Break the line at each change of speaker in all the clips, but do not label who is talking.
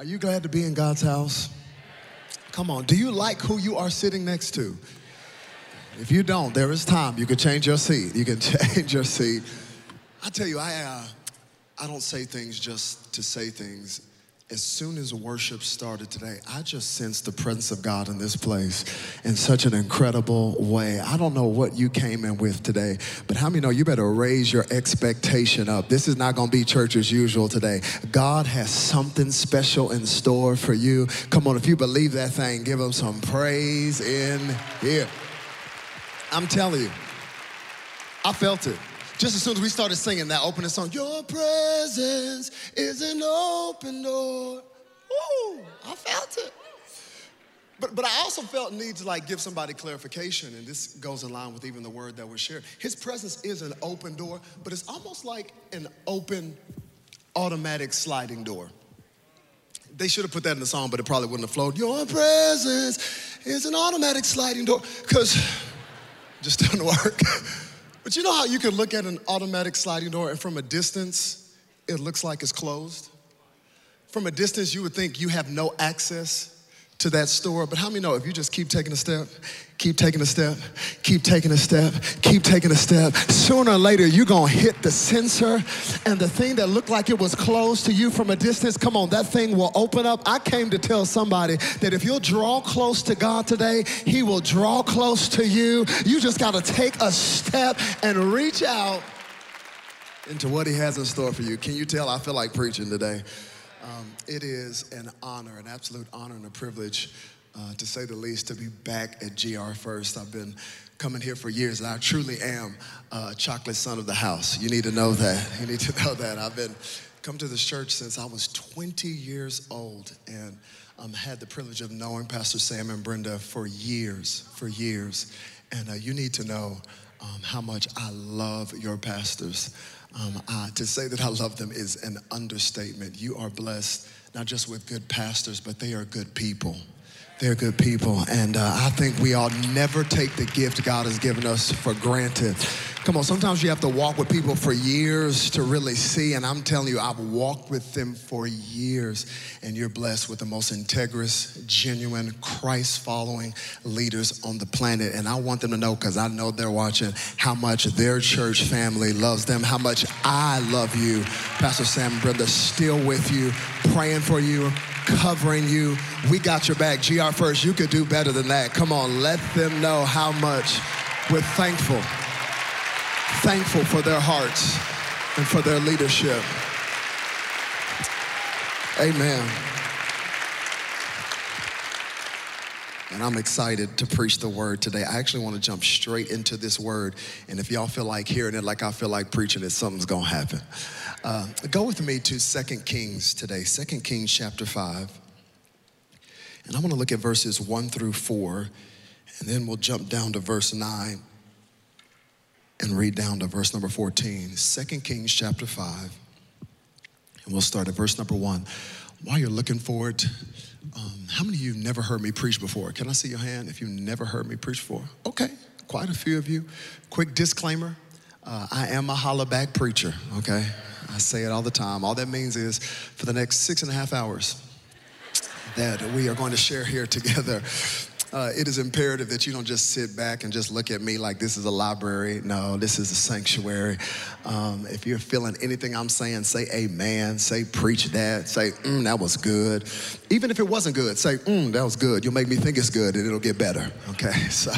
Are you glad to be in God's house? Come on, do you like who you are sitting next to? If you don't, there is time. You can change your seat. You can change your seat. I tell you, I, uh, I don't say things just to say things. As soon as worship started today, I just sensed the presence of God in this place in such an incredible way. I don't know what you came in with today, but how many know you better raise your expectation up? This is not going to be church as usual today. God has something special in store for you. Come on, if you believe that thing, give him some praise in here. I'm telling you, I felt it. Just as soon as we started singing that opening song, Your presence is an open door. Ooh, I felt it. But, but I also felt need to like give somebody clarification, and this goes in line with even the word that was shared. His presence is an open door, but it's almost like an open automatic sliding door. They should have put that in the song, but it probably wouldn't have flowed. Your presence is an automatic sliding door, because just doesn't work. But you know how you can look at an automatic sliding door and from a distance, it looks like it's closed? From a distance, you would think you have no access to that store. But how many know if you just keep taking a step, keep taking a step, keep taking a step, keep taking a step, sooner or later you're gonna hit the sensor and the thing that looked like it was closed to you from a distance, come on, that thing will open up. I came to tell somebody that if you'll draw close to God today, He will draw close to you. You just gotta take a step and reach out into what He has in store for you. Can you tell I feel like preaching today? Um, it is an honor, an absolute honor and a privilege, uh, to say the least, to be back at GR First. I've been coming here for years, and I truly am a chocolate son of the house. You need to know that. You need to know that. I've been come to this church since I was 20 years old, and um, had the privilege of knowing Pastor Sam and Brenda for years, for years. And uh, you need to know um, how much I love your pastors. Um, to say that I love them is an understatement. You are blessed not just with good pastors, but they are good people. They're good people. And uh, I think we all never take the gift God has given us for granted. Come on, sometimes you have to walk with people for years to really see. And I'm telling you, I've walked with them for years. And you're blessed with the most integrous, genuine, Christ following leaders on the planet. And I want them to know, because I know they're watching, how much their church family loves them, how much I love you. Pastor Sam Brenda, still with you, praying for you, covering you. We got your back. GR First, you could do better than that. Come on, let them know how much we're thankful. Thankful for their hearts and for their leadership. Amen. And I'm excited to preach the word today. I actually want to jump straight into this word. And if y'all feel like hearing it like I feel like preaching it, something's going to happen. Uh, go with me to Second Kings today, Second Kings chapter 5. And I'm going to look at verses 1 through 4, and then we'll jump down to verse 9 and read down to verse number 14. 2 Kings chapter 5, and we'll start at verse number 1. While you're looking for it, um, how many of you never heard me preach before? Can I see your hand if you never heard me preach before? Okay, quite a few of you. Quick disclaimer uh, I am a holla back preacher, okay? I say it all the time. All that means is for the next six and a half hours that we are going to share here together, uh, it is imperative that you don't just sit back and just look at me like this is a library. No, this is a sanctuary. Um, if you're feeling anything I'm saying, say amen, say preach that, say, mm, that was good. Even if it wasn't good, say, mm, that was good. You'll make me think it's good and it'll get better. Okay, so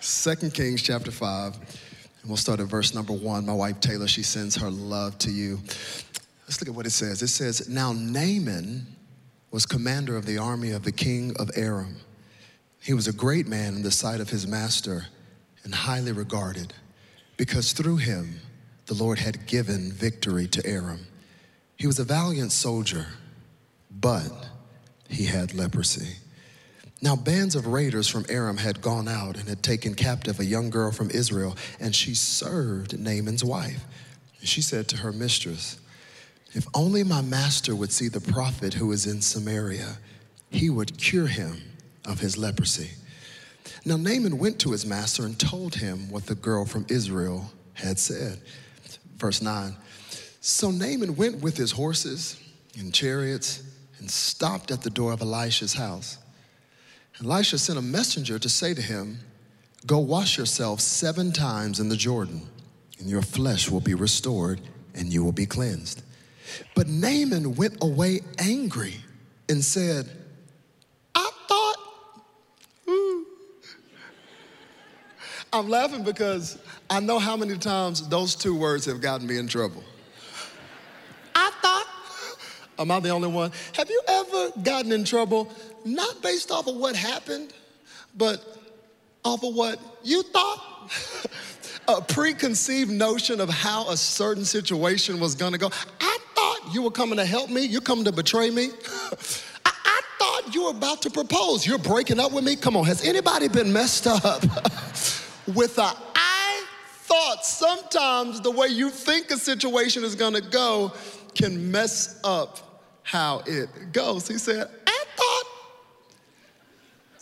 Second Kings chapter 5, and we'll start at verse number 1. My wife Taylor, she sends her love to you. Let's look at what it says. It says, Now Naaman was commander of the army of the king of Aram. He was a great man in the sight of his master and highly regarded, because through him the Lord had given victory to Aram. He was a valiant soldier, but he had leprosy. Now, bands of raiders from Aram had gone out and had taken captive a young girl from Israel, and she served Naaman's wife. And she said to her mistress, If only my master would see the prophet who is in Samaria, he would cure him of his leprosy. Now, Naaman went to his master and told him what the girl from Israel had said. Verse 9 So Naaman went with his horses and chariots and stopped at the door of Elisha's house. Elisha sent a messenger to say to him, Go wash yourself seven times in the Jordan, and your flesh will be restored, and you will be cleansed. But Naaman went away angry and said, I thought, ooh. I'm laughing because I know how many times those two words have gotten me in trouble. I thought, am I the only one? Have you ever gotten in trouble not based off of what happened, but off of what you thought? a preconceived notion of how a certain situation was gonna go. I thought you were coming to help me, you're coming to betray me. I, I thought you were about to propose, you're breaking up with me. Come on, has anybody been messed up with a I thought sometimes the way you think a situation is gonna go can mess up how it goes. He said, I thought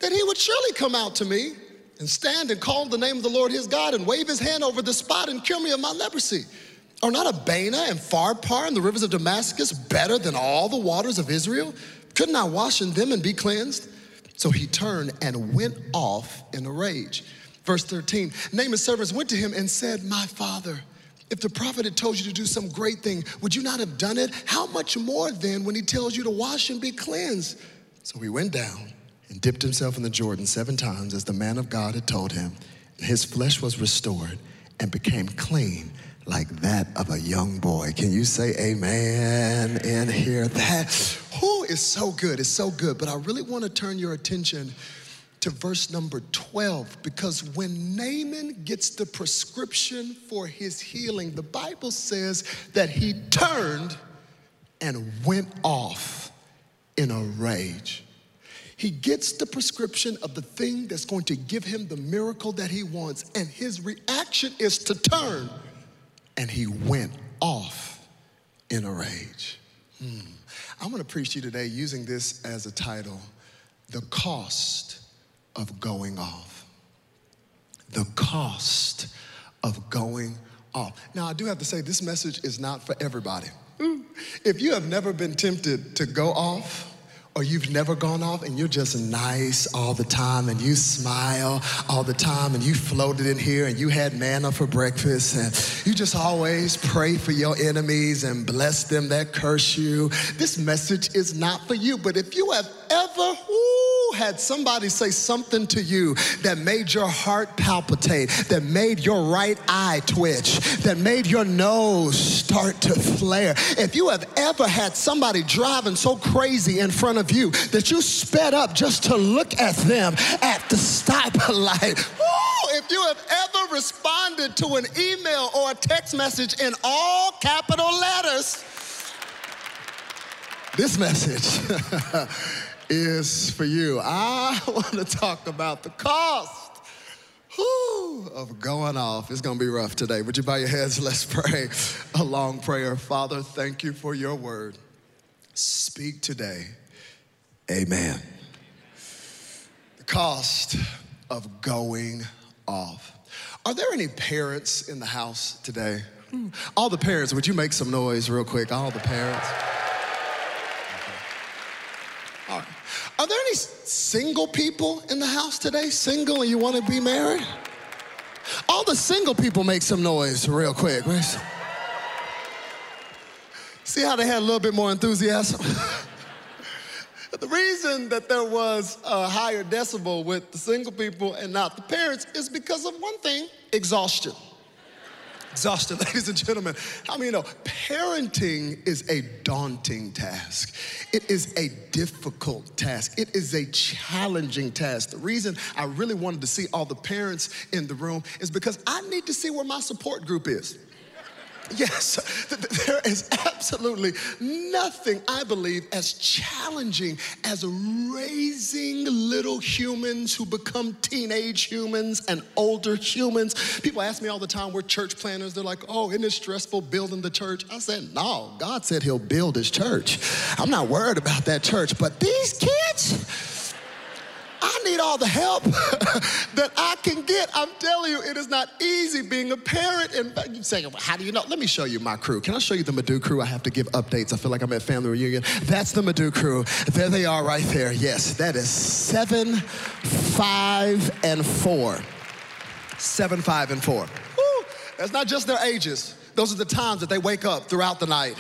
that he would surely come out to me and stand and call the name of the Lord his God and wave his hand over the spot and cure me of my leprosy. Are not Abana and Pharpar and the rivers of Damascus better than all the waters of Israel? Couldn't I wash in them and be cleansed? So he turned and went off in a rage. Verse 13 Naaman's servants went to him and said, My father, if the prophet had told you to do some great thing, would you not have done it? How much more then when he tells you to wash and be cleansed? So he went down and dipped himself in the Jordan seven times as the man of God had told him. And his flesh was restored and became clean like that of a young boy. Can you say amen in here? That who is so good, it's so good. But I really want to turn your attention to verse number 12 because when Naaman gets the prescription for his healing, the Bible says that he turned and went off in a rage. He gets the prescription of the thing that's going to give him the miracle that he wants, and his reaction is to turn, and he went off in a rage. Hmm. I'm gonna preach to you today using this as a title The Cost of Going Off. The cost of going off. Now, I do have to say, this message is not for everybody. Mm. If you have never been tempted to go off, or you've never gone off and you're just nice all the time and you smile all the time and you floated in here and you had manna for breakfast and you just always pray for your enemies and bless them that curse you. This message is not for you, but if you have ever woo, had somebody say something to you that made your heart palpitate, that made your right eye twitch, that made your nose start to flare, if you have ever had somebody driving so crazy in front of you that you sped up just to look at them at the stoplight, woo, if you have ever responded to an email or a text message in all capital letters, this message is for you. I want to talk about the cost of going off. It's going to be rough today. Would you bow your heads? Let's pray a long prayer. Father, thank you for your word. Speak today. Amen. The cost of going off. Are there any parents in the house today? Hmm. All the parents, would you make some noise real quick? All the parents. All right. Are there any single people in the house today? Single and you want to be married? All the single people make some noise real quick. See how they had a little bit more enthusiasm? the reason that there was a higher decibel with the single people and not the parents is because of one thing exhaustion. Exhaustion, ladies and gentlemen. How many know parenting is a daunting task? It is a difficult task. It is a challenging task. The reason I really wanted to see all the parents in the room is because I need to see where my support group is. Yes, there is absolutely nothing, I believe, as challenging as raising little humans who become teenage humans and older humans. People ask me all the time, we're church planners. They're like, oh, isn't it stressful building the church? I said, no, God said He'll build His church. I'm not worried about that church, but these kids, I need all the help that I can get. I'm telling you, it is not easy being a parent. And you say, well, how do you know? Let me show you my crew. Can I show you the Madu crew? I have to give updates. I feel like I'm at family reunion. That's the Madu crew. There they are right there. Yes, that is seven, five, and four. Seven, five, and four. Woo. That's not just their ages. Those are the times that they wake up throughout the night.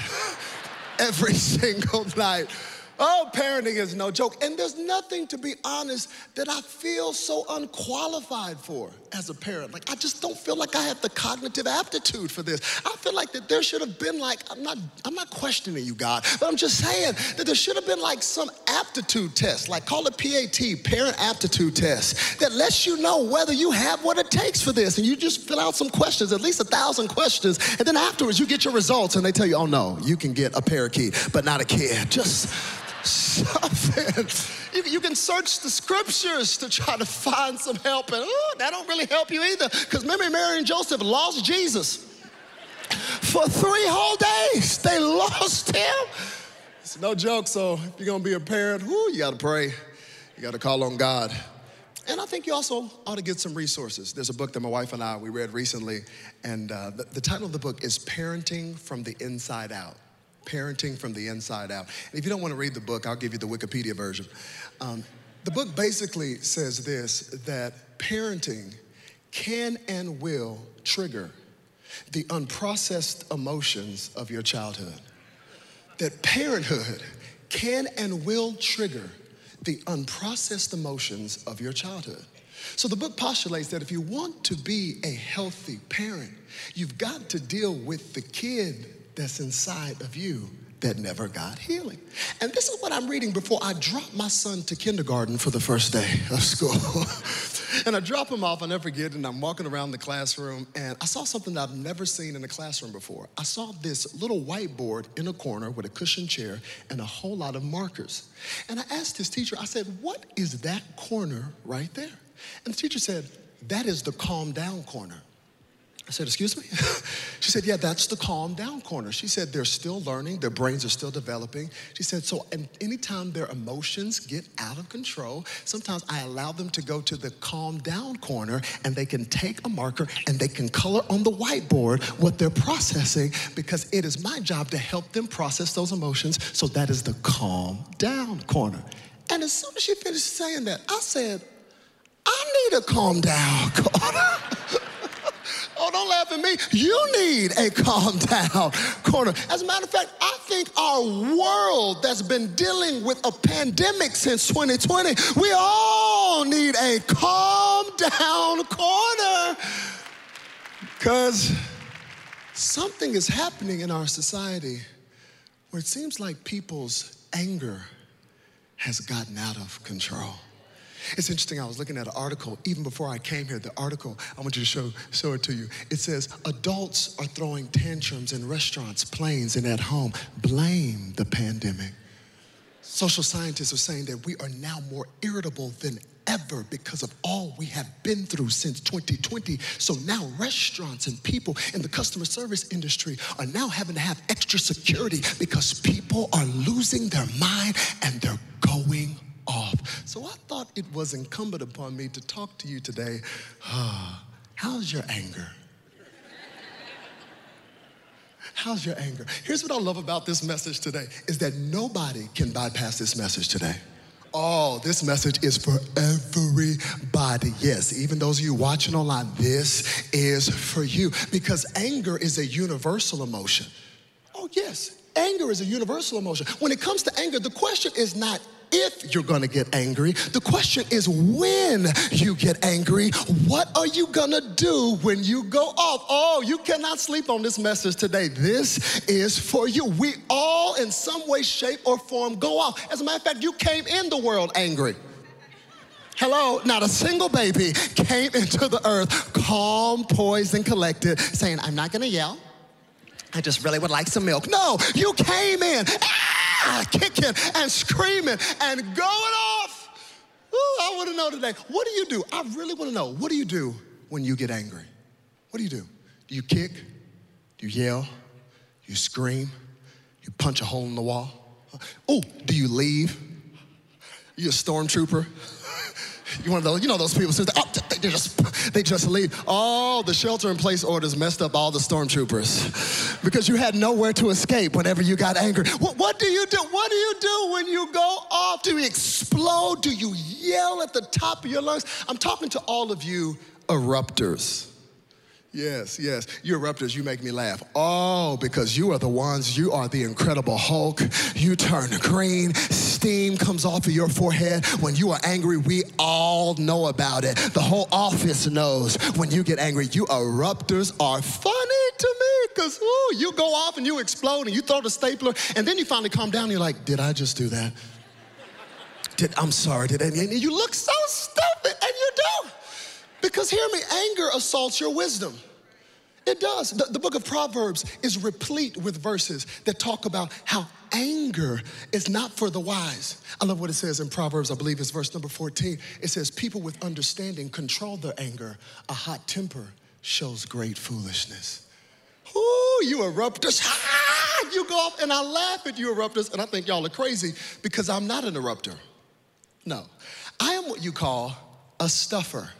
Every single night. Oh, parenting is no joke. And there's nothing, to be honest, that I feel so unqualified for as a parent. Like, I just don't feel like I have the cognitive aptitude for this. I feel like that there should have been like, I'm not, I'm not questioning you, God, but I'm just saying that there should have been like some aptitude test, like call it PAT, parent aptitude test, that lets you know whether you have what it takes for this. And you just fill out some questions, at least a thousand questions. And then afterwards, you get your results and they tell you, oh no, you can get a parakeet, but not a kid. Just, something. You, you, can search the scriptures to try to find some help, and oh, that don't really help you either. Because remember, Mary and Joseph lost Jesus for three whole days. They lost him. It's no joke. So if you're gonna be a parent, whoo, you gotta pray. You gotta call on God. And I think you also ought to get some resources. There's a book that my wife and I we read recently, and uh, the, the title of the book is "Parenting from the Inside Out." Parenting from the Inside Out. And if you don't want to read the book, I'll give you the Wikipedia version. Um, the book basically says this that parenting can and will trigger the unprocessed emotions of your childhood. That parenthood can and will trigger the unprocessed emotions of your childhood. So the book postulates that if you want to be a healthy parent, you've got to deal with the kid that's inside of you that never got healing. And this is what I'm reading before I drop my son to kindergarten for the first day of school. and I drop him off, I never forget, and I'm walking around the classroom, and I saw something that I've never seen in a classroom before. I saw this little whiteboard in a corner with a cushioned chair and a whole lot of markers. And I asked his teacher, I said, What is that corner right there? And the teacher said, That is the calm down corner. I said, Excuse me? she said, Yeah, that's the calm down corner. She said, They're still learning, their brains are still developing. She said, So and anytime their emotions get out of control, sometimes I allow them to go to the calm down corner and they can take a marker and they can color on the whiteboard what they're processing because it is my job to help them process those emotions. So that is the calm down corner. And as soon as she finished saying that, I said, I need a calm down corner. Don't laugh at me. You need a calm down corner. As a matter of fact, I think our world that's been dealing with a pandemic since 2020, we all need a calm down corner. Because something is happening in our society where it seems like people's anger has gotten out of control. It's interesting, I was looking at an article even before I came here. The article, I want you to show, show it to you. It says, Adults are throwing tantrums in restaurants, planes, and at home. Blame the pandemic. Social scientists are saying that we are now more irritable than ever because of all we have been through since 2020. So now restaurants and people in the customer service industry are now having to have extra security because people are losing their mind and they're going off. So I thought it was incumbent upon me to talk to you today. How's your anger? How's your anger? Here's what I love about this message today is that nobody can bypass this message today. Oh, this message is for everybody. Yes, even those of you watching online, this is for you because anger is a universal emotion. Oh, yes, anger is a universal emotion. When it comes to anger, the question is not if you're gonna get angry. The question is when you get angry, what are you gonna do when you go off? Oh, you cannot sleep on this message today. This is for you. We all, in some way, shape, or form, go off. As a matter of fact, you came in the world angry. Hello, not a single baby came into the earth calm, poised, and collected, saying, I'm not gonna yell. I just really would like some milk. No, you came in. Ah! Kicking and screaming and going off. Ooh, I want to know today. What do you do? I really want to know. What do you do when you get angry? What do you do? Do you kick? Do you yell? You scream? You punch a hole in the wall? Oh, do you leave? You a stormtrooper? You one those, you know those people who oh, they just, they just leave. Oh, the shelter in place orders messed up all the stormtroopers because you had nowhere to escape whenever you got angry. What, what do you do? What do you do when you go off? Do you explode? Do you yell at the top of your lungs? I'm talking to all of you erupters. Yes, yes. You erupters, you make me laugh. Oh, because you are the ones, you are the incredible Hulk. You turn green, steam comes off of your forehead. When you are angry, we all know about it. The whole office knows when you get angry. You erupters are funny to me because you go off and you explode and you throw the stapler and then you finally calm down and you're like, did I just do that? Did, I'm sorry, did I? And you look so stupid and you do. Because hear me, anger assaults your wisdom. It does. The, the, book of Proverbs is replete with verses that talk about how anger is not for the wise. I love what it says in Proverbs, I believe it's verse number 14. It says, People with understanding control their anger. A hot temper shows great foolishness. Ooh, you erupters. Ah, you go off, and I laugh at you erupters, and I think y'all are crazy because I'm not an erupter. No, I am what you call a stuffer.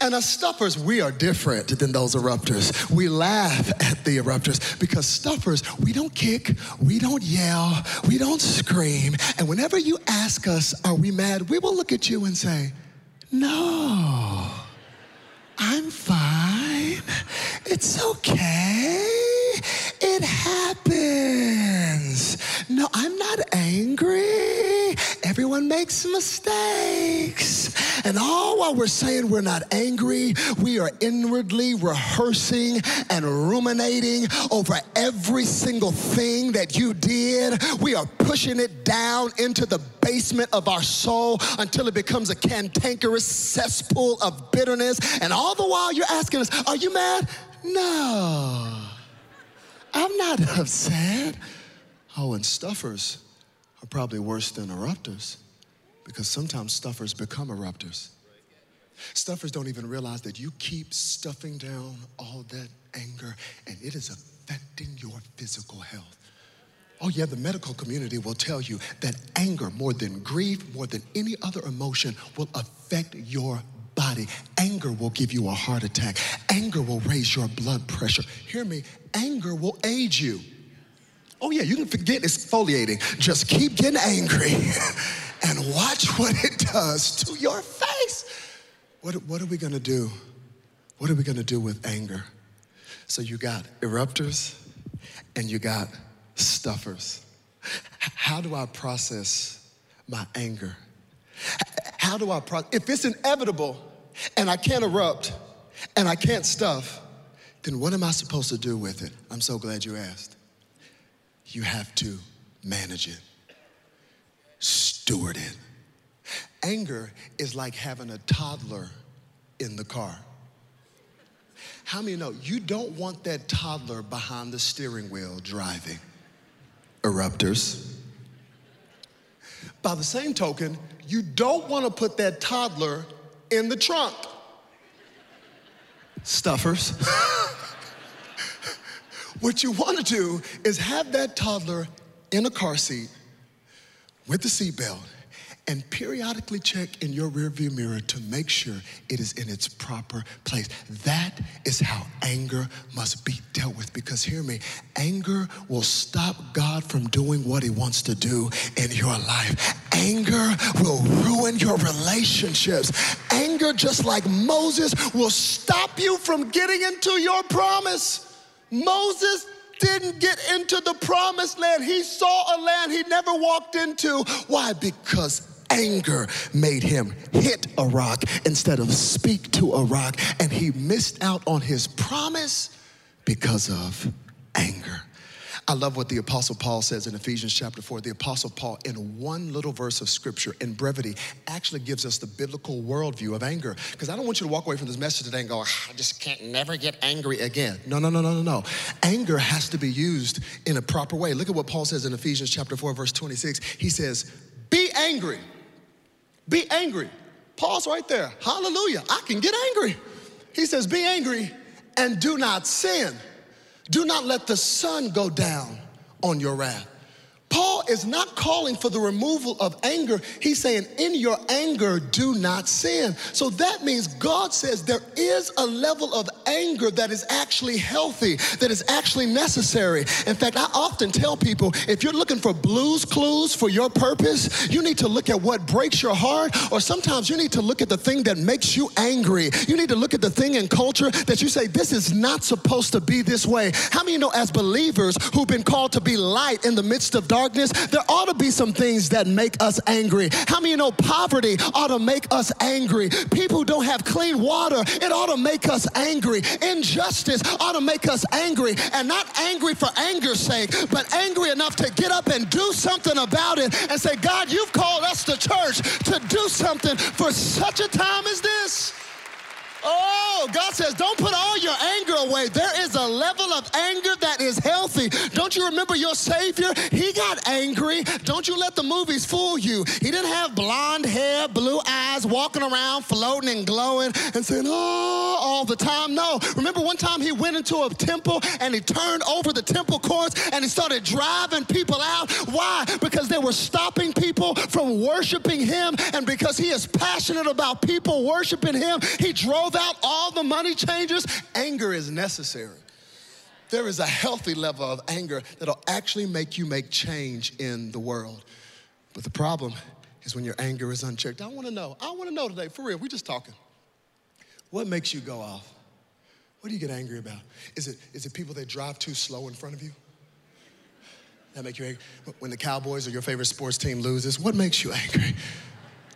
And as stuffers, we are different than those erupters. We laugh at the erupters because stuffers, we don't kick, we don't yell, we don't scream. And whenever you ask us, are we mad? We will look at you and say, no, I'm fine. It's okay. It happens. No, I'm not angry. Everyone makes mistakes. And all while we're saying we're not angry, we are inwardly rehearsing and ruminating over every single thing that you did. We are pushing it down into the basement of our soul until it becomes a cantankerous cesspool of bitterness. And all the while you're asking us, Are you mad? No, I'm not upset. Oh, and stuffers are probably worse than erupters because sometimes stuffers become erupters. Stuffers don't even realize that you keep stuffing down all that anger and it is affecting your physical health. Oh, yeah, the medical community will tell you that anger, more than grief, more than any other emotion, will affect your body. Anger will give you a heart attack. Anger will raise your blood pressure. Hear me, anger will age you. Oh, yeah, you can forget exfoliating. Just keep getting angry and watch what it does to your face. What, what are we gonna do? What are we gonna do with anger? So you got erupters and you got stuffers. How do I process my anger? How do I process? If it's inevitable and I can't erupt and I can't stuff, then what am I supposed to do with it? I'm so glad you asked you have to manage it, steward it. Anger is like having a toddler in the car. How many know you don't want that toddler behind the steering wheel driving? Erupters. By the same token, you don't want to put that toddler in the trunk. Stuffers. What you want to do is have that toddler in a car seat with the seatbelt and periodically check in your rearview mirror to make sure it is in its proper place. That is how anger must be dealt with. Because hear me, anger will stop God from doing what he wants to do in your life. Anger will ruin your relationships. Anger, just like Moses, will stop you from getting into your promise. Moses didn't get into the promised land. He saw a land he never walked into. Why? Because anger made him hit a rock instead of speak to a rock. And he missed out on his promise because of anger. I love what the Apostle Paul says in Ephesians chapter 4. The Apostle Paul, in one little verse of scripture, in brevity, actually gives us the biblical worldview of anger. Because I don't want you to walk away from this message today and go, ah, I just can't never get angry again. No, no, no, no, no, no. Anger has to be used in a proper way. Look at what Paul says in Ephesians chapter 4, verse 26. He says, Be angry. Be angry. Pause right there. Hallelujah. I can get angry. He says, Be angry and do not sin. Do not let the sun go down on your wrath. Paul is not calling for the removal of anger. He's saying, in your anger, do not sin. So that means God says there is a level of anger that is actually healthy, that is actually necessary. In fact, I often tell people if you're looking for Blue's Clues for your purpose, you need to look at what breaks your heart, or sometimes you need to look at the thing that makes you angry. You need to look at the thing in culture that you say, this is not supposed to be this way. How many you know, as believers who've been called to be light in the midst of darkness, there ought to be some things that make us angry. How many know poverty ought to make us angry? People who don't have clean water, it ought to make us angry. Injustice ought to make us angry, and not angry for anger's sake, but angry enough to get up and do something about it and say, God, you've called us the church to do something for such a time as this. Oh, God says, don't put all your anger away. There is a level of anger that is healthy. Don't you remember your Savior? He got angry. Don't you let the movies fool you. He didn't have blonde hair, blue eyes, walking around floating and glowing and saying, oh, all the time. No. Remember one time he went into a temple and he turned over the temple courts and he started driving people out. Why? Because they were stopping people from worshiping him. And because he is passionate about people worshiping him, he drove out all the money changers, anger is necessary. There is a healthy level of anger that'll actually make you make change in the world. But the problem is when your anger is unchecked. I wanna know, I wanna know today, for real, We're just talking. What makes you go off? What do you get angry about? Is it, is it people that drive too slow in front of you? That make you angry? When the Cowboys or your favorite sports team loses, what makes you angry?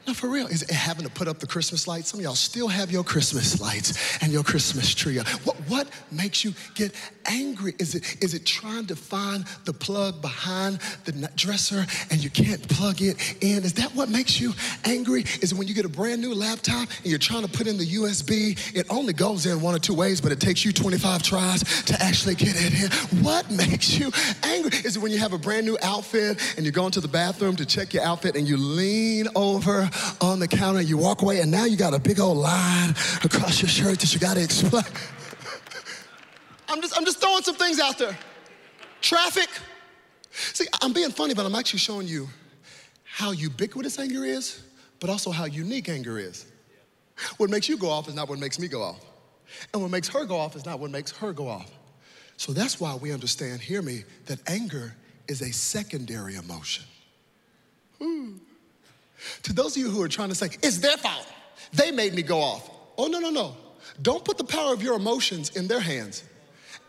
No, for real. Is it having to put up the Christmas lights? Some of y'all still have your Christmas lights and your Christmas tree. What, what makes you get angry? Is it, is it trying to find the plug behind the dresser and you can't plug it in? Is that what makes you angry? Is it when you get a brand new laptop and you're trying to put in the USB? It only goes in one or two ways, but it takes you 25 tries to actually get it in. What makes you angry? Is it when you have a brand new outfit and you go into the bathroom to check your outfit and you lean over on the counter, you walk away, and now you got a big old line across your shirt that you got to explain. I'm just, I'm just throwing some things out there. Traffic. See, I'm being funny, but I'm actually showing you how ubiquitous anger is, but also how unique anger is. What makes you go off is not what makes me go off. And what makes her go off is not what makes her go off. So that's why we understand, hear me, that anger is a secondary emotion. Ooh. To those of you who are trying to say, it's their fault, they made me go off. Oh, no, no, no. Don't put the power of your emotions in their hands.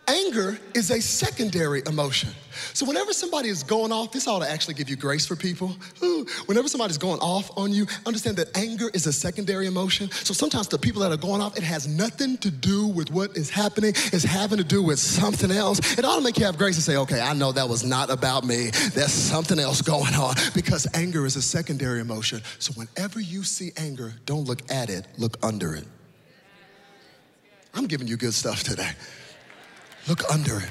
Anger is a secondary emotion. So whenever somebody is going off, this ought to actually give you grace for people. Ooh, whenever somebody's going off on you, understand that anger is a secondary emotion. So sometimes the people that are going off, it has nothing to do with what is happening. It's having to do with something else. It ought to make you have grace and say, okay, I know that was not about me. There's something else going on because anger is a secondary emotion. So whenever you see anger, don't look at it, look under it. I'm giving you good stuff today. Look under it.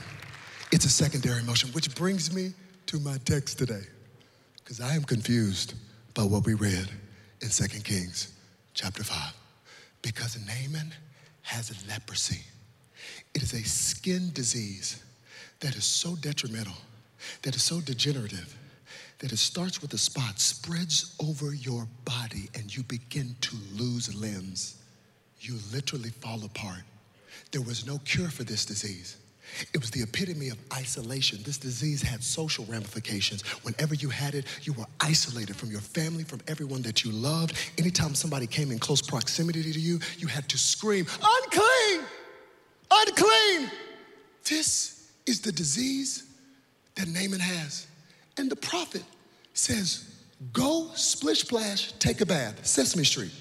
It's a secondary emotion, which brings me to my text today, because I am confused by what we read in 2 Kings chapter 5. Because Naaman has leprosy. It is a skin disease that is so detrimental, that is so degenerative, that it starts with a spot, spreads over your body, and you begin to lose limbs. You literally fall apart. There was no cure for this disease. It was the epitome of isolation. This disease had social ramifications. Whenever you had it, you were isolated from your family, from everyone that you loved. Anytime somebody came in close proximity to you, you had to scream, unclean, unclean. This is the disease that Naaman has. And the prophet says, go splish splash, take a bath, Sesame Street.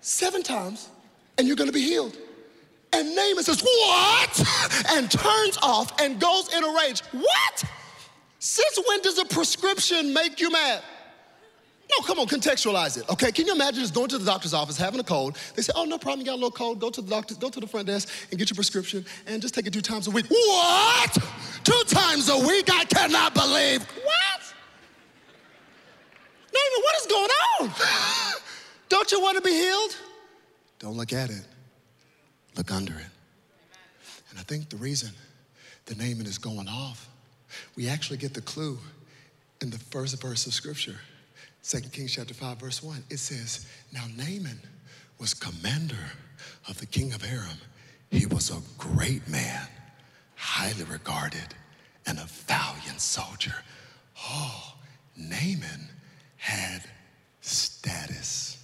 Seven times, and you're gonna be healed. And Naaman says, What? And turns off and goes in a rage. What? Since when does a prescription make you mad? No, come on, contextualize it. Okay, can you imagine just going to the doctor's office, having a cold? They say, oh, no problem, you got a little cold. Go to the doctor, go to the front desk and get your prescription and just take it two times a week. What? Two times a week? I cannot believe. What? Naaman, what is going on? Don't you want to be healed? Don't look at it look under it. And I think the reason the Naaman is going off We actually get the clue in the first verse of scripture. 2 Kings chapter 5, verse 1. It says, Now Naaman was commander of the king of Aram. He was a great man, highly regarded, and a valiant soldier. Oh, Naaman had status.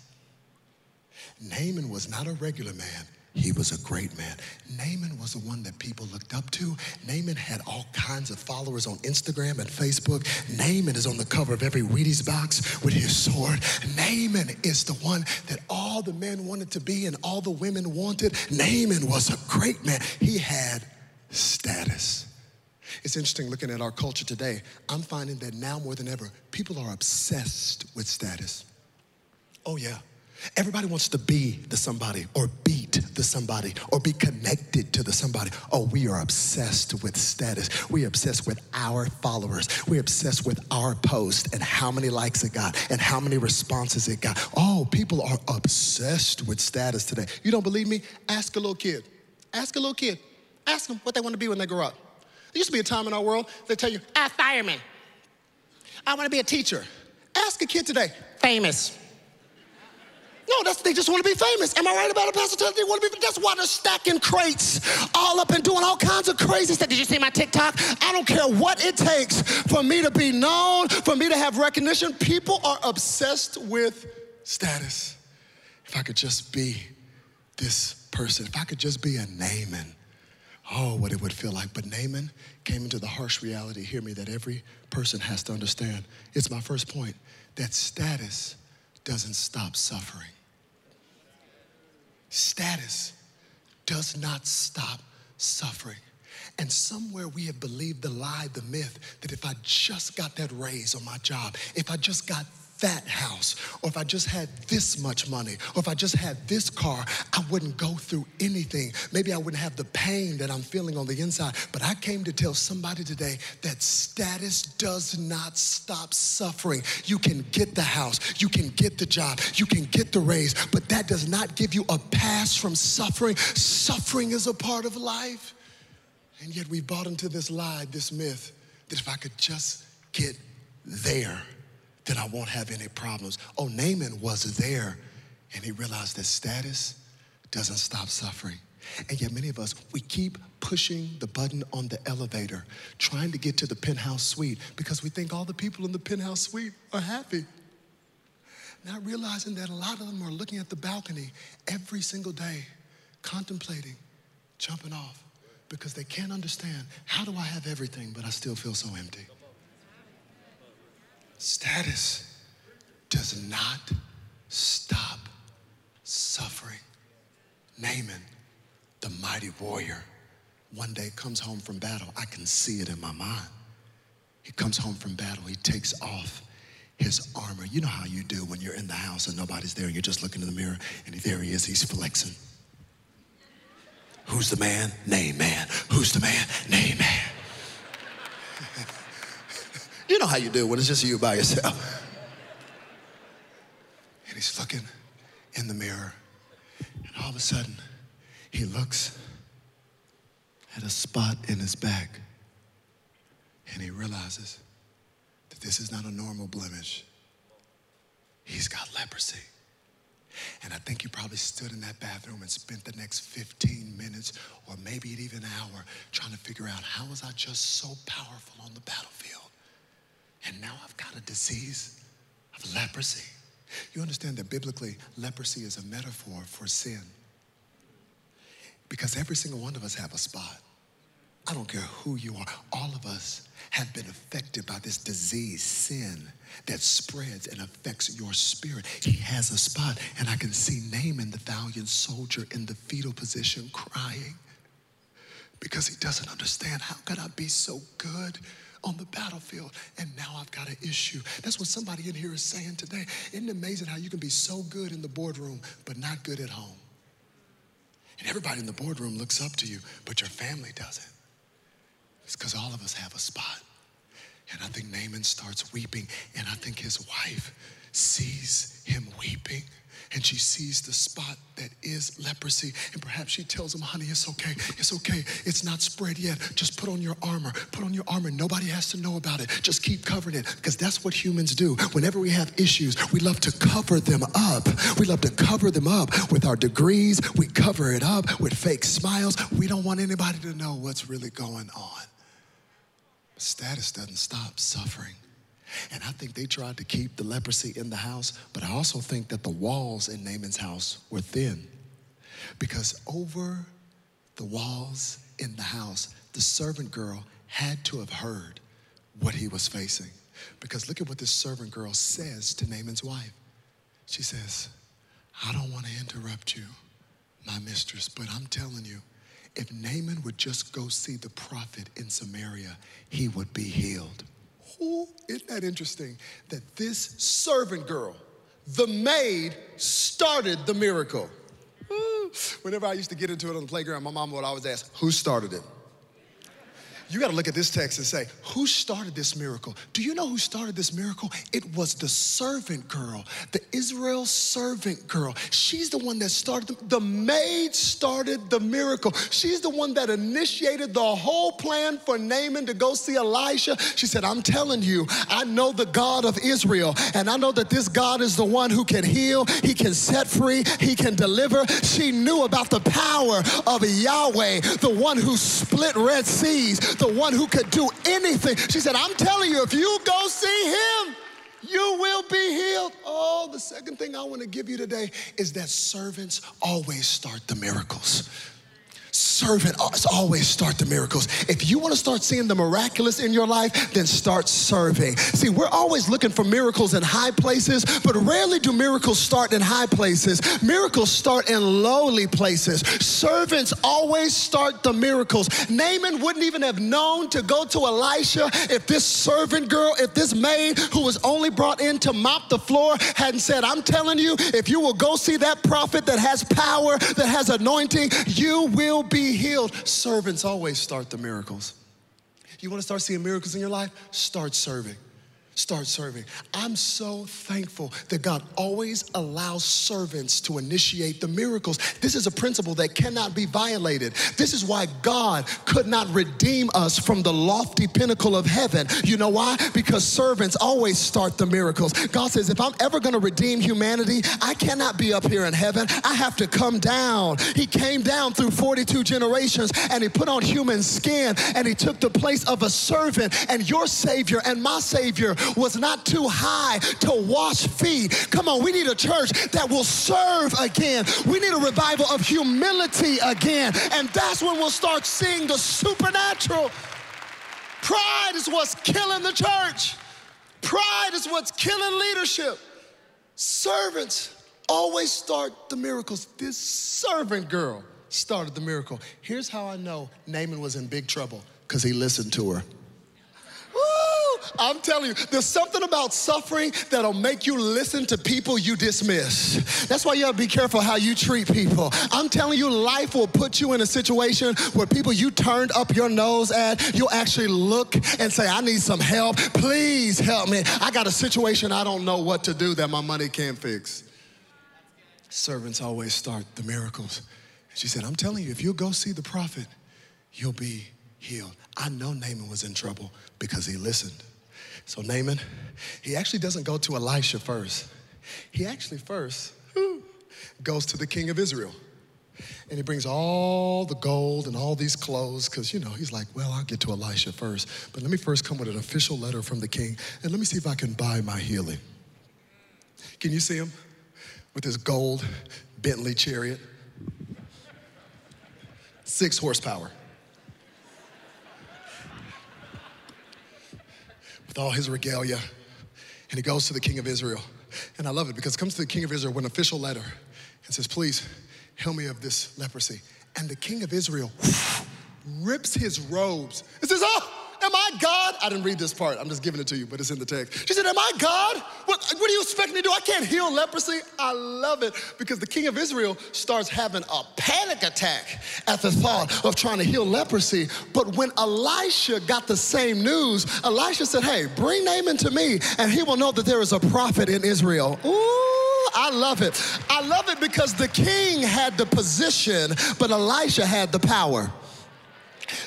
Naaman was not a regular man. He was a great man. Naaman was the one that people looked up to. Naaman had all kinds of followers on Instagram and Facebook. Naaman is on the cover of every Wheaties box with his sword. Naaman is the one that all the men wanted to be and all the women wanted. Naaman was a great man. He had status. It's interesting looking at our culture today. I'm finding that now more than ever, people are obsessed with status. Oh, yeah. Everybody wants to be the somebody or beat the somebody or be connected to the somebody. Oh, we are obsessed with status. We're obsessed with our followers. We're obsessed with our post and how many likes it got and how many responses it got. Oh, people are obsessed with status today. You don't believe me? Ask a little kid. Ask a little kid. Ask them what they want to be when they grow up. There used to be a time in our world they tell you, "I fireman. I want to be a teacher." Ask a kid today, famous. No, that's, they just want to be famous. Am I right about it, Pastor Ted? They want to be That's why they're stacking crates all up and doing all kinds of crazy stuff. Did you see my TikTok? I don't care what it takes for me to be known, for me to have recognition. People are obsessed with status. If I could just be this person, if I could just be a Naaman, oh, what it would feel like. But Naaman came into the harsh reality, hear me, that every person has to understand. It's my first point that status doesn't stop suffering status does not stop suffering. And somewhere we have believed the lie, the myth, that if I just got that raise on my job, if I just got that house, or if I just had this much money, or if I just had this car, I wouldn't go through anything. Maybe I wouldn't have the pain that I'm feeling on the inside. But I came to tell somebody today that status does not stop suffering. You can get the house, you can get the job, you can get the raise, but that does not give you a pass from suffering. Suffering is a part of life. And yet we bought into this lie, this myth, that if I could just get there, then I won't have any problems. Oh, Naaman was there and he realized that status doesn't stop suffering. And yet, many of us, we keep pushing the button on the elevator, trying to get to the penthouse suite because we think all the people in the penthouse suite are happy. Not realizing that a lot of them are looking at the balcony every single day, contemplating, jumping off because they can't understand how do I have everything, but I still feel so empty. Status does not stop suffering. Naaman, the mighty warrior, one day comes home from battle. I can see it in my mind. He comes home from battle. He takes off his armor. You know how you do when you're in the house and nobody's there and you're just looking in the mirror and there he is, he's flexing. Who's the man? Name man. Who's the man? Name man. You know how you do when it's just you by yourself. And he's looking in the mirror, and all of a sudden, he looks at a spot in his back, and he realizes that this is not a normal blemish. He's got leprosy. And I think he probably stood in that bathroom and spent the next 15 minutes or maybe even an hour trying to figure out how was I just so powerful on the battlefield? And now I've got a disease of leprosy. You understand that biblically, leprosy is a metaphor for sin. Because every single one of us have a spot. I don't care who you are. All of us have been affected by this disease, sin, that spreads and affects your spirit. He has a spot, and I can see Naaman, the valiant soldier, in the fetal position crying because he doesn't understand how could I be so good on the battlefield. And now I've got an issue. That's what somebody in here is saying today. Isn't it amazing how you can be so good in the boardroom, but not good at home? And everybody in the boardroom looks up to you, but your family doesn't. It's because all of us have a spot. And I think Naaman starts weeping, and I think his wife sees him weeping and she sees the spot that is leprosy. And perhaps she tells him, honey, it's okay. It's okay. It's not spread yet. Just put on your armor. Put on your armor. Nobody has to know about it. Just keep covering it because that's what humans do. Whenever we have issues, we love to cover them up. We love to cover them up with our degrees. We cover it up with fake smiles. We don't want anybody to know what's really going on. Status doesn't stop suffering. And I think they tried to keep the leprosy in the house, but I also think that the walls in Naaman's house were thin. Because over the walls in the house, the servant girl had to have heard what he was facing. Because look at what this servant girl says to Naaman's wife. She says, I don't want to interrupt you, my mistress, but I'm telling you, if Naaman would just go see the prophet in Samaria, he would be healed. Ooh, isn't that interesting? That this servant girl, the maid, started the miracle. Whenever I used to get into it on the playground, my mom would always ask, Who started it? You got to look at this text and say, who started this miracle? Do you know who started this miracle? It was the servant girl, the Israel servant girl. She's the one that started the, the maid started the miracle. She's the one that initiated the whole plan for Naaman to go see Elisha. She said, I'm telling you, I know the God of Israel, and I know that this God is the one who can heal, he can set free, he can deliver. She knew about the power of Yahweh, the one who split Red Seas, the one who could do anything. She said, I'm telling you, if you go see him, you will be healed. Oh, the second thing I want to give you today is that servants always start the miracles servant always start the miracles. If you want to start seeing the miraculous in your life, then start serving. See, we're always looking for miracles in high places, but rarely do miracles start in high places. Miracles start in lowly places. Servants always start the miracles. Naaman wouldn't even have known to go to Elisha if this servant girl, if this maid who was only brought in to mop the floor hadn't said, I'm telling you, if you will go see that prophet that has power, that has anointing, you will be healed. Servants always start the miracles. You want to start seeing miracles in your life? Start serving start serving. I'm so thankful that God always allows servants to initiate the miracles. This is a principle that cannot be violated. This is why God could not redeem us from the lofty pinnacle of heaven. You know why? Because servants always start the miracles. God says, if I'm ever going to redeem humanity, I cannot be up here in heaven. I have to come down. He came down through 42 generations and he put on human skin and he took the place of a servant. And your Savior and my Savior was not too high to wash feet. Come on, we need a church that will serve again. We need a revival of humility again. And that's when we'll start seeing the supernatural. Pride is what's killing the church. Pride is what's killing leadership. Servants always start the miracles. This servant girl started the miracle. Here's how I know Naaman was in big trouble because he listened to her. I'm telling you, there's something about suffering that'll make you listen to people you dismiss. That's why you gotta be careful how you treat people. I'm telling you, life will put you in a situation where people you turned up your nose at, you'll actually look and say, I need some help. Please help me. I got a situation I don't know what to do that my money can't fix. Servants always start the miracles. She said, I'm telling you, if you'll go see the prophet, you'll be healed. I know Naaman was in trouble because he listened. So Naaman, he actually doesn't go to Elisha first. He actually first goes to the king of Israel. And he brings all the gold and all these clothes because, you know, he's like, well, I'll get to Elisha first. But let me first come with an official letter from the king and let me see if I can buy my healing. Can you see him with his gold Bentley chariot? Six horsepower. With all his regalia. And he goes to the king of Israel. And I love it because it comes to the king of Israel with an official letter and says, Please heal me of this leprosy. And the king of Israel rips his robes and says, Oh, Am I God? I didn't read this part. I'm just giving it to you, but it's in the text. She said, Am I God? What, what do you expect me to do? I can't heal leprosy. I love it because the king of Israel starts having a panic attack at the thought of trying to heal leprosy. But when Elisha got the same news, Elisha said, Hey, bring Naaman to me, and he will know that there is a prophet in Israel. Ooh, I love it. I love it because the king had the position, but Elisha had the power.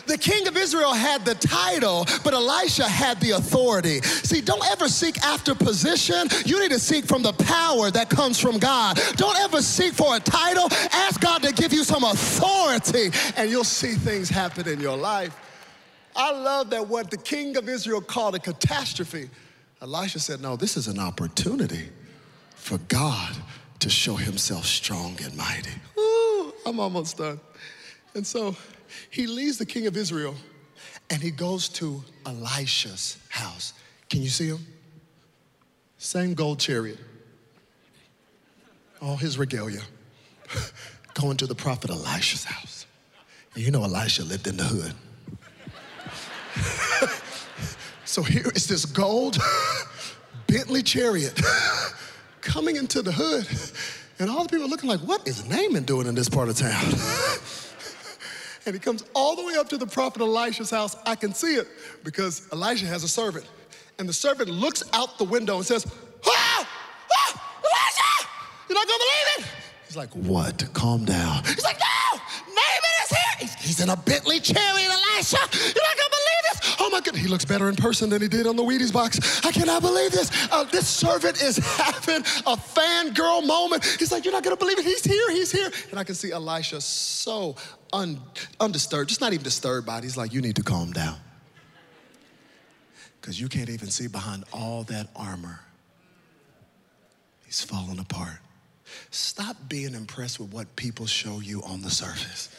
The king of Israel had the title, but Elisha had the authority. See, don't ever seek after position. You need to seek from the power that comes from God. Don't ever seek for a title. Ask God to give you some authority, and you'll see things happen in your life. I love that what the king of Israel called a catastrophe, Elisha said, No, this is an opportunity for God to show himself strong and mighty. Ooh, I'm almost done. And so, he leaves the king of Israel and he goes to Elisha's house. Can you see him? Same gold chariot, all his regalia, going to the prophet Elisha's house. You know, Elisha lived in the hood. so here is this gold Bentley chariot coming into the hood. And all the people are looking like, what is Naaman doing in this part of town? And he comes all the way up to the prophet Elisha's house. I can see it because Elisha has a servant. And the servant looks out the window and says, ah, ah, Elisha, you're not gonna believe it. He's like, what? Calm down. He's like, no, Naaman is here. He's, in a Bentley chariot, Elisha. You're not gonna. Oh my goodness, he looks better in person than he did on the Wheaties box. I cannot believe this. Uh, this servant is having a fangirl moment. He's like, you're not gonna believe it. He's here, he's here. And I can see Elisha so un, undisturbed, just not even disturbed by it. He's like, you need to calm down. Because you can't even see behind all that armor. He's falling apart. Stop being impressed with what people show you on the surface.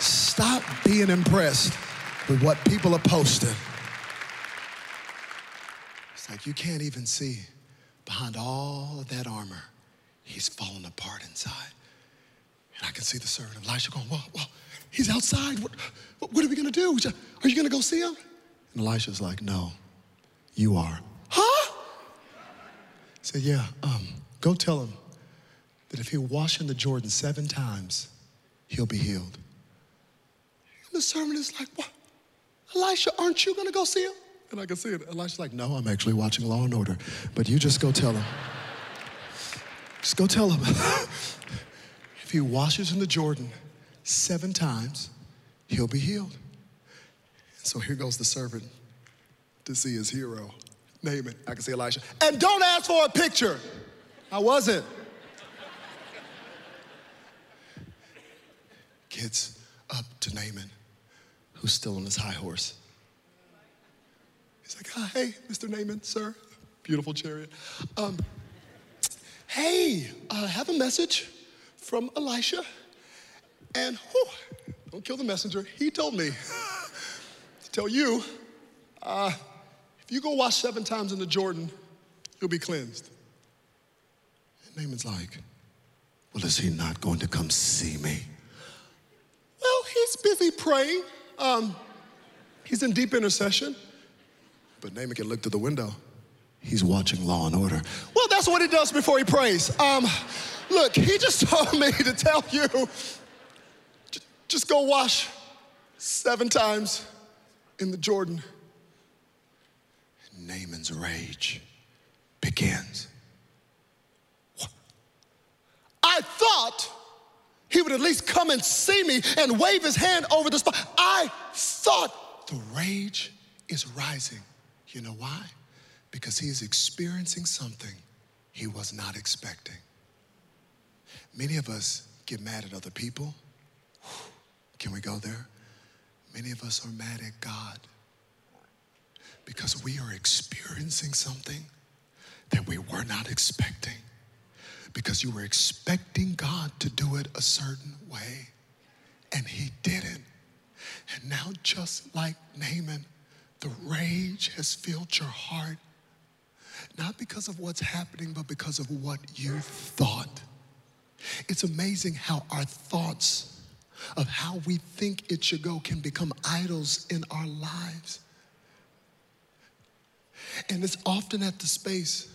Stop being impressed with what people are posting. It's like you can't even see behind all of that armor. He's falling apart inside. And I can see the servant of Elisha going, well, well, he's outside. What, what are we going to do? Are you going to go see him? And Elisha's like, no, you are. Huh? Said, yeah, um, go tell him that if he'll wash in the Jordan seven times, he'll be healed. And the servant is like, what? Elisha, aren't you to go see him? And I can see it. Elisha's like, no, I'm actually watching Law and Order. But you just go tell him. Just go tell him. if he washes in the Jordan seven times, he'll be healed. So here goes the servant to see his hero. Naaman. I can see Elisha. And don't ask for a picture. I wasn't. Gets up to Naaman, who's still on his high horse. He's like, hey, Mr. Naaman, sir. Beautiful chariot. Um, hey, I have a message from Elisha. And whew, don't kill the messenger. He told me to tell you uh, if you go wash seven times in the Jordan, you'll be cleansed. And Naaman's like, well, is he not going to come see me? Well, he's busy praying. Um, he's in deep intercession. But Naaman can look through the window. He's watching Law and Order. Well, that's what he does before he prays. Um, Look, he just told me to tell you just go wash seven times in the Jordan. Naaman's rage begins. I thought he would at least come and see me and wave his hand over the spot. I thought the rage is rising. You know why? Because he is experiencing something he was not expecting. Many of us get mad at other people. Can we go there? Many of us are mad at God because we are experiencing something that we were not expecting. Because you were expecting God to do it a certain way, and He didn't. And now, just like Naaman, the rage has filled your heart, not because of what's happening, but because of what you thought. It's amazing how our thoughts of how we think it should go can become idols in our lives. And it's often at the space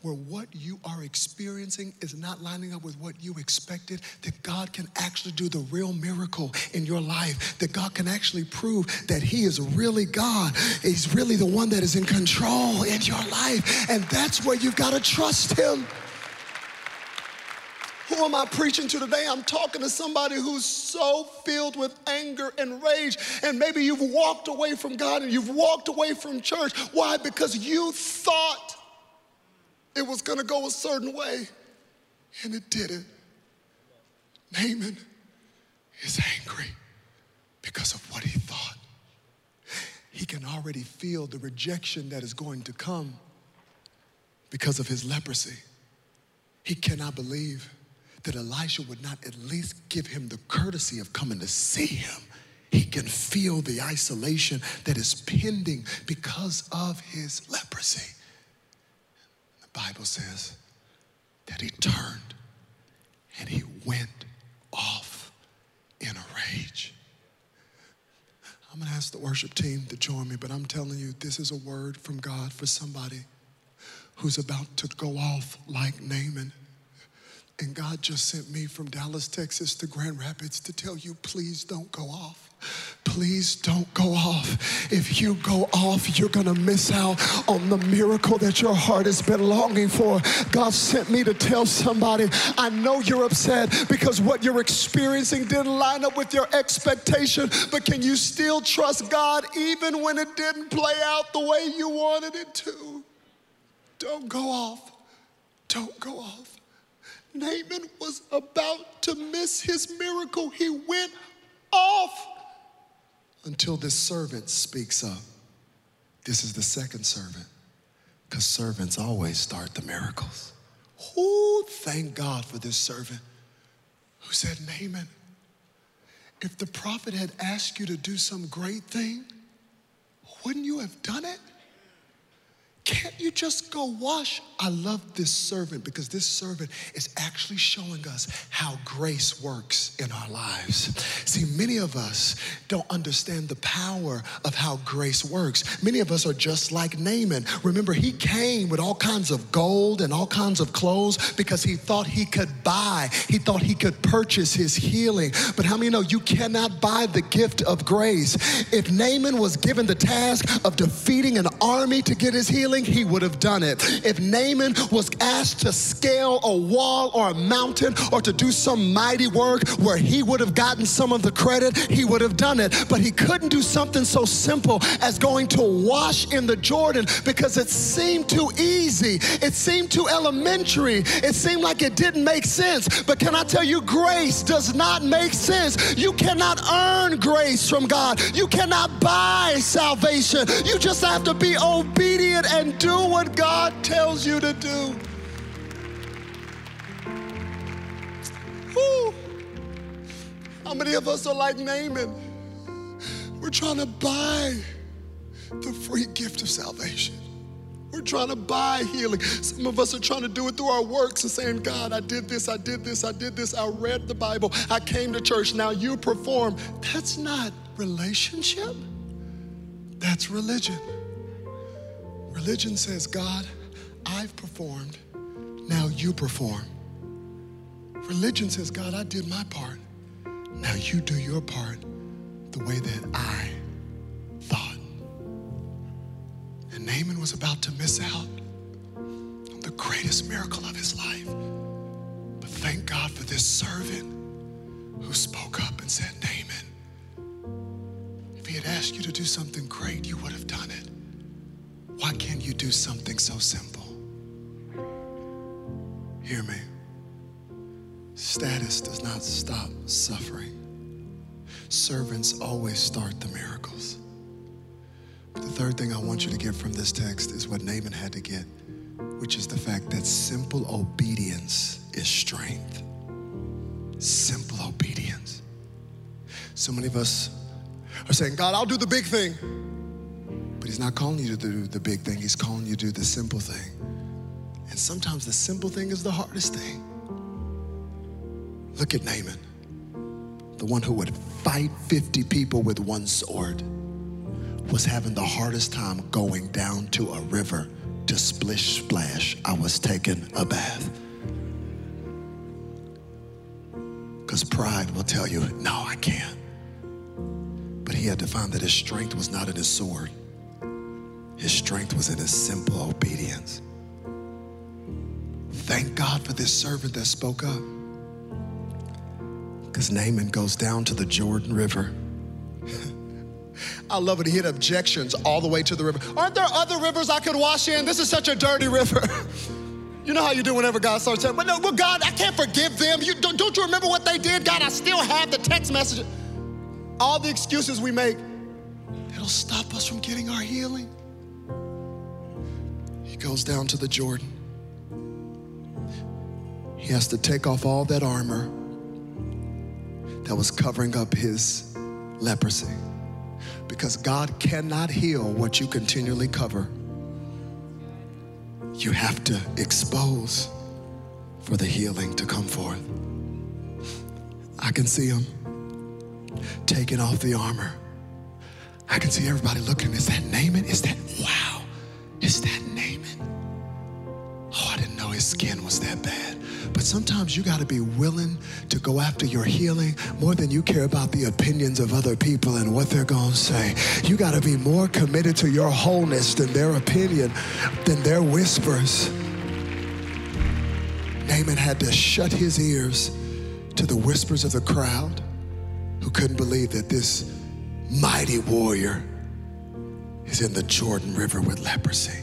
where what you are experiencing is not lining up with what you expected, that God can actually do the real miracle in your life, that God can actually prove that He is really God. He's really the one that is in control in your life. And that's where you've got to trust Him. Who am I preaching to today? I'm talking to somebody who's so filled with anger and rage. And maybe you've walked away from God and you've walked away from church. Why? Because you thought it was going to go a certain way, and it didn't. Naaman is angry because of what he thought. He can already feel the rejection that is going to come because of his leprosy. He cannot believe that Elisha would not at least give him the courtesy of coming to see him. He can feel the isolation that is pending because of his leprosy. Bible says that he turned and he went off in a rage. I'm gonna ask the worship team to join me, but I'm telling you, this is a word from God for somebody who's about to go off like Naaman. And God just sent me from Dallas, Texas to Grand Rapids to tell you, please don't go off. Please don't go off. If you go off, you're going to miss out on the miracle that your heart has been longing for. God sent me to tell somebody, I know you're upset because what you're experiencing didn't line up with your expectation, but can you still trust God even when it didn't play out the way you wanted it to? Don't go off. Don't go off. Naaman was about to miss his miracle. He went off until this servant speaks up. This is the second servant, because servants always start the miracles. Oh, thank God for this servant who said, Naaman, if the prophet had asked you to do some great thing, wouldn't you have done it? Can't you just go wash? I love this servant because this servant is actually showing us how grace works in our lives. See, many of us don't understand the power of how grace works. Many of us are just like Naaman. Remember, he came with all kinds of gold and all kinds of clothes because he thought he could buy, he thought he could purchase his healing. But how many know you cannot buy the gift of grace? If Naaman was given the task of defeating an army to get his healing, he would have done it. If Naaman was asked to scale a wall or a mountain or to do some mighty work where he would have gotten some of the credit, he would have done it. But he couldn't do something so simple as going to wash in the Jordan because it seemed too easy. It seemed too elementary. It seemed like it didn't make sense. But can I tell you, grace does not make sense. You cannot earn grace from God, you cannot buy salvation. You just have to be obedient and and do what God tells you to do. How many of us are like Naaman? We're trying to buy the free gift of salvation. We're trying to buy healing. Some of us are trying to do it through our works and saying, God, I did this, I did this, I did this, I read the Bible, I came to church, now you perform. That's not relationship, that's religion. Religion says, God, I've performed, now you perform. Religion says, God, I did my part, now you do your part the way that I thought. And Naaman was about to miss out on the greatest miracle of his life. But thank God for this servant who spoke up and said, Naaman, if he had asked you to do something great, you would have done it. Why can't you do something so simple? Hear me. Status does not stop suffering. Servants always start the miracles. But the third thing I want you to get from this text is what Naaman had to get, which is the fact that simple obedience is strength. Simple obedience. So many of us are saying, God, I'll do the big thing. Not calling you to do the big thing, he's calling you to do the simple thing. And sometimes the simple thing is the hardest thing. Look at Naaman. the one who would fight 50 people with one sword, was having the hardest time going down to a river to splish splash. I was taking a bath. Because pride will tell you, no, I can't. But he had to find that his strength was not in his sword, his strength was in his simple obedience. Thank God for this servant that spoke up. Because Naaman goes down to the Jordan River. I love it. He had objections all the way to the river. Aren't there other rivers I could wash in? This is such a dirty river. You know how you do whenever God starts saying, but no, well, God, I can't forgive them. You, don't, don't you remember what they did? God, I still have the text message. All the excuses we make, it'll stop us from getting our healing. He goes down to the Jordan. He has to take off all that armor that was covering up his leprosy. Because God cannot heal what you continually cover. You have to expose for the healing to come forth. I can see him taking off the armor. I can see everybody looking. Is that Naaman? Is that, wow, is that his skin was that bad. But sometimes you got to be willing to go after your healing more than you care about the opinions of other people and what they're going to say. You got to be more committed to your wholeness than their opinion, than their whispers. Naaman had to shut his ears to the whispers of the crowd who couldn't believe that this mighty warrior is in the Jordan River with leprosy.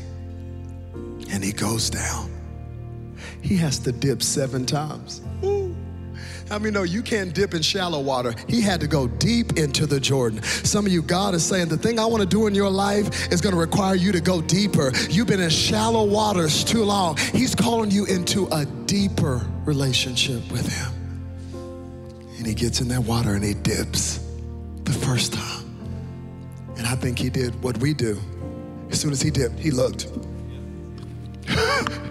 And he goes down he has to dip seven times. How many know you can't dip in shallow water? He had to go deep into the Jordan. Some of you, God is saying, the thing I want to do in your life is going to require you to go deeper. You've been in shallow waters too long. He's calling you into a deeper relationship with Him. And He gets in that water and He dips the first time. And I think He did what we do. As soon as He dipped, He looked.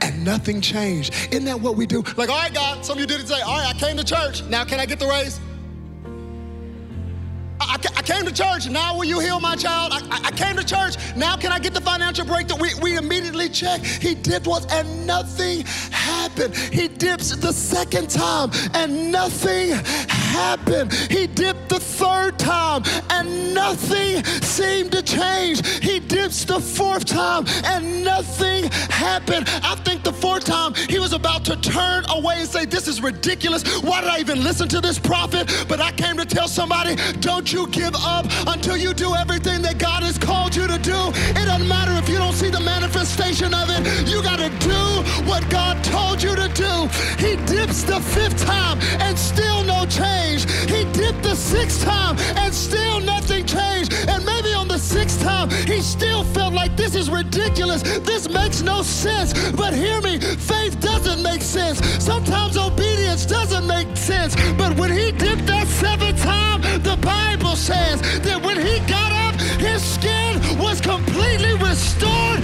and nothing changed. Isn't that what we do? Like, all right, God, some of you didn't say, all right, I came to church. Now can I get the raise? I, I, came to church. Now will you heal my child? I, I, came to church. Now can I get the financial breakthrough? We, we immediately check. He did once and nothing happened. He dips the second time and nothing happened. He dipped the third time and nothing seemed to change. He dips the fourth time and nothing happened. I think the fourth time he was about to turn away and say, This is ridiculous. Why did I even listen to this prophet? But I came to tell somebody, Don't you give up until you do everything that God has called you to do. It doesn't matter if you don't see the manifestation of it. You got to do what God told you to do. He dips the fifth time and still no change. He dipped the sixth time and still nothing changed. And maybe on the sixth time, he still felt like this is ridiculous. This makes no sense. But hear me, faith doesn't make sense. Sometimes obedience doesn't make sense. But when he dipped that seventh time, the Bible says that when he got up, his skin was completely restored.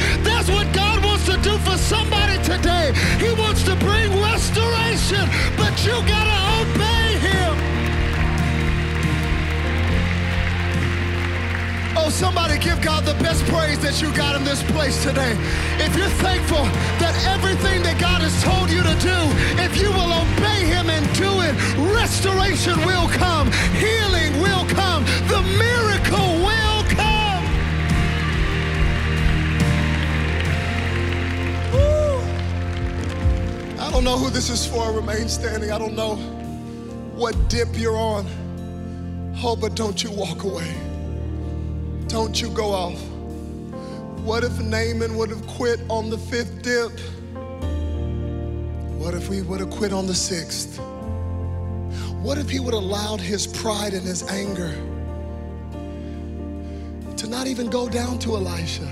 You got to obey him. Oh, somebody give God the best praise that you got in this place today. If you're thankful that everything that God has told you to do, if you will obey Him and do it, restoration will come, healing will come, the miracle don't know who this is for. Remain standing. I don't know what dip you're on. Oh, but don't you walk away. Don't you go off. What if Naaman would have quit on the fifth dip? What if we would have quit on the sixth? What if he would have allowed his pride and his anger to not even go down to Elisha?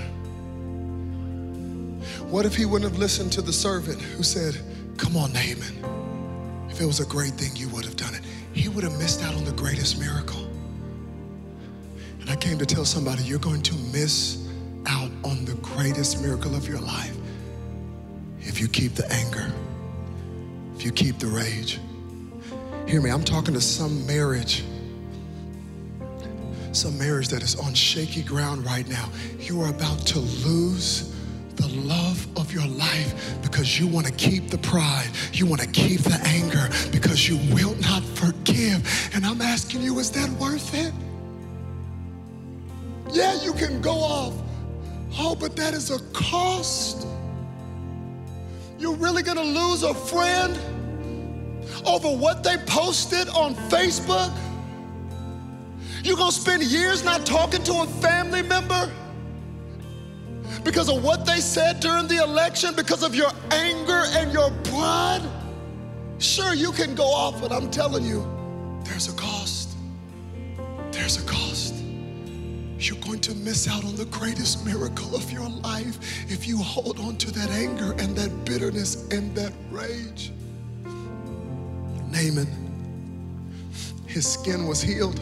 What if he wouldn't have listened to the servant who said, Come on, Naaman. If it was a great thing, you would have done it. He would have missed out on the greatest miracle. And I came to tell somebody, you're going to miss out on the greatest miracle of your life if you keep the anger, if you keep the rage, Hear me, I'm talking to some marriage some marriage that is on shaky ground right now. You are about to lose the love of your life because you want to keep the pride. You want to keep the anger because you will not forgive. And I'm asking you, is that worth it? Yeah, you can go off. Oh, but that is a cost. You're really going to lose a friend over what they posted on Facebook? You're gonna spend years not talking to a family member because of what they said during the election, because of your anger and your pride? Sure, you can go off, but I'm telling you, there's a cost. There's a cost. You're going to miss out on the greatest miracle of your life if you hold on to that anger and that bitterness and that rage. Naaman, his skin was healed.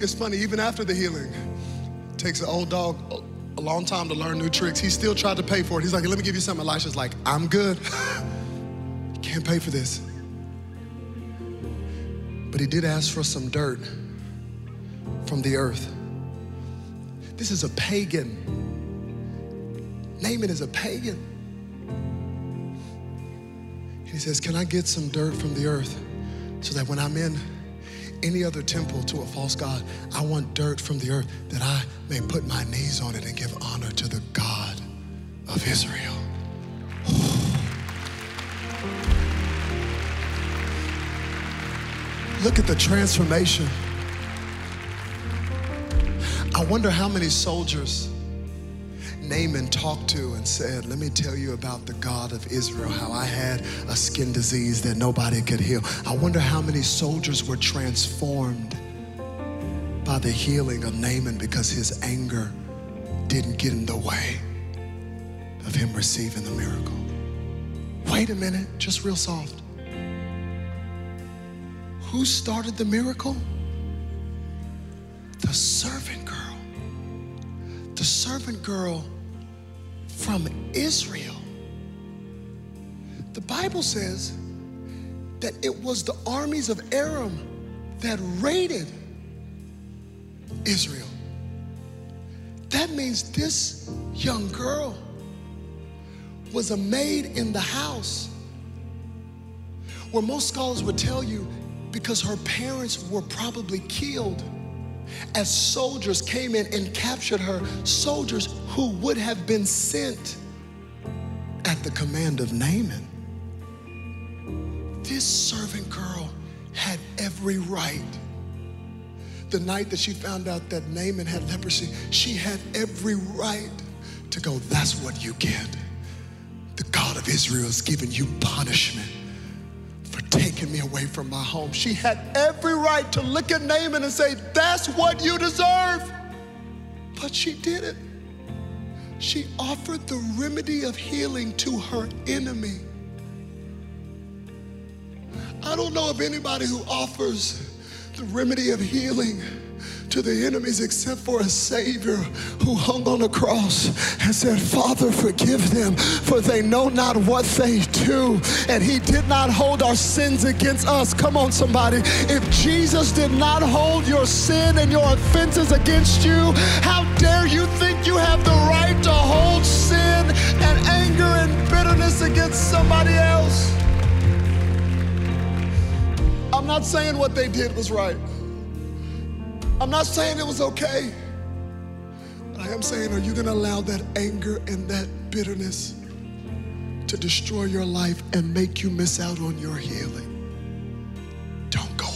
It's funny, even after the healing, takes an old dog a long time to learn new tricks. He still tried to pay for it. He's like, let me give you something. Elisha's like, I'm good. Can't pay for this. But he did ask for some dirt from the earth. This is a pagan. Naaman is a pagan. he says, Can I get some dirt from the earth so that when I'm in any other temple to a false God. I want dirt from the earth that I may put my knees on it and give honor to the God of Israel. Look at the transformation. I wonder how many soldiers Naaman talked to and said, Let me tell you about the God of Israel, how I had a skin disease that nobody could heal. I wonder how many soldiers were transformed by the healing of Naaman because his anger didn't get in the way of him receiving the miracle. Wait a minute, just real soft. Who started the miracle? The servant girl. The servant girl from Israel. The Bible says that it was the armies of Aram that raided Israel. That means this young girl was a maid in the house where most scholars would tell you because her parents were probably killed as soldiers came in and captured her, soldiers who would have been sent at the command of Naaman. This servant girl had every right. The night that she found out that Naaman had leprosy, she had every right to go, That's what you get. The God of Israel is giving you punishment taken me away from my home. She had every right to look at Naaman and say, That's what you deserve. But she didn't. She offered the remedy of healing to her enemy. I don't know of anybody who offers the remedy of healing to the enemies except for a Savior who hung on a cross and said, Father, forgive them, for they know not what they do. And He did not hold our sins against us. Come on, somebody. If Jesus did not hold your sin and your offenses against you, how dare you think you have the right to hold sin and anger and bitterness against somebody else? I'm not saying what they did was right. I'm not saying it was okay, but I am saying, are you going to allow that anger and that bitterness to destroy your life and make you miss out on your healing? Don't go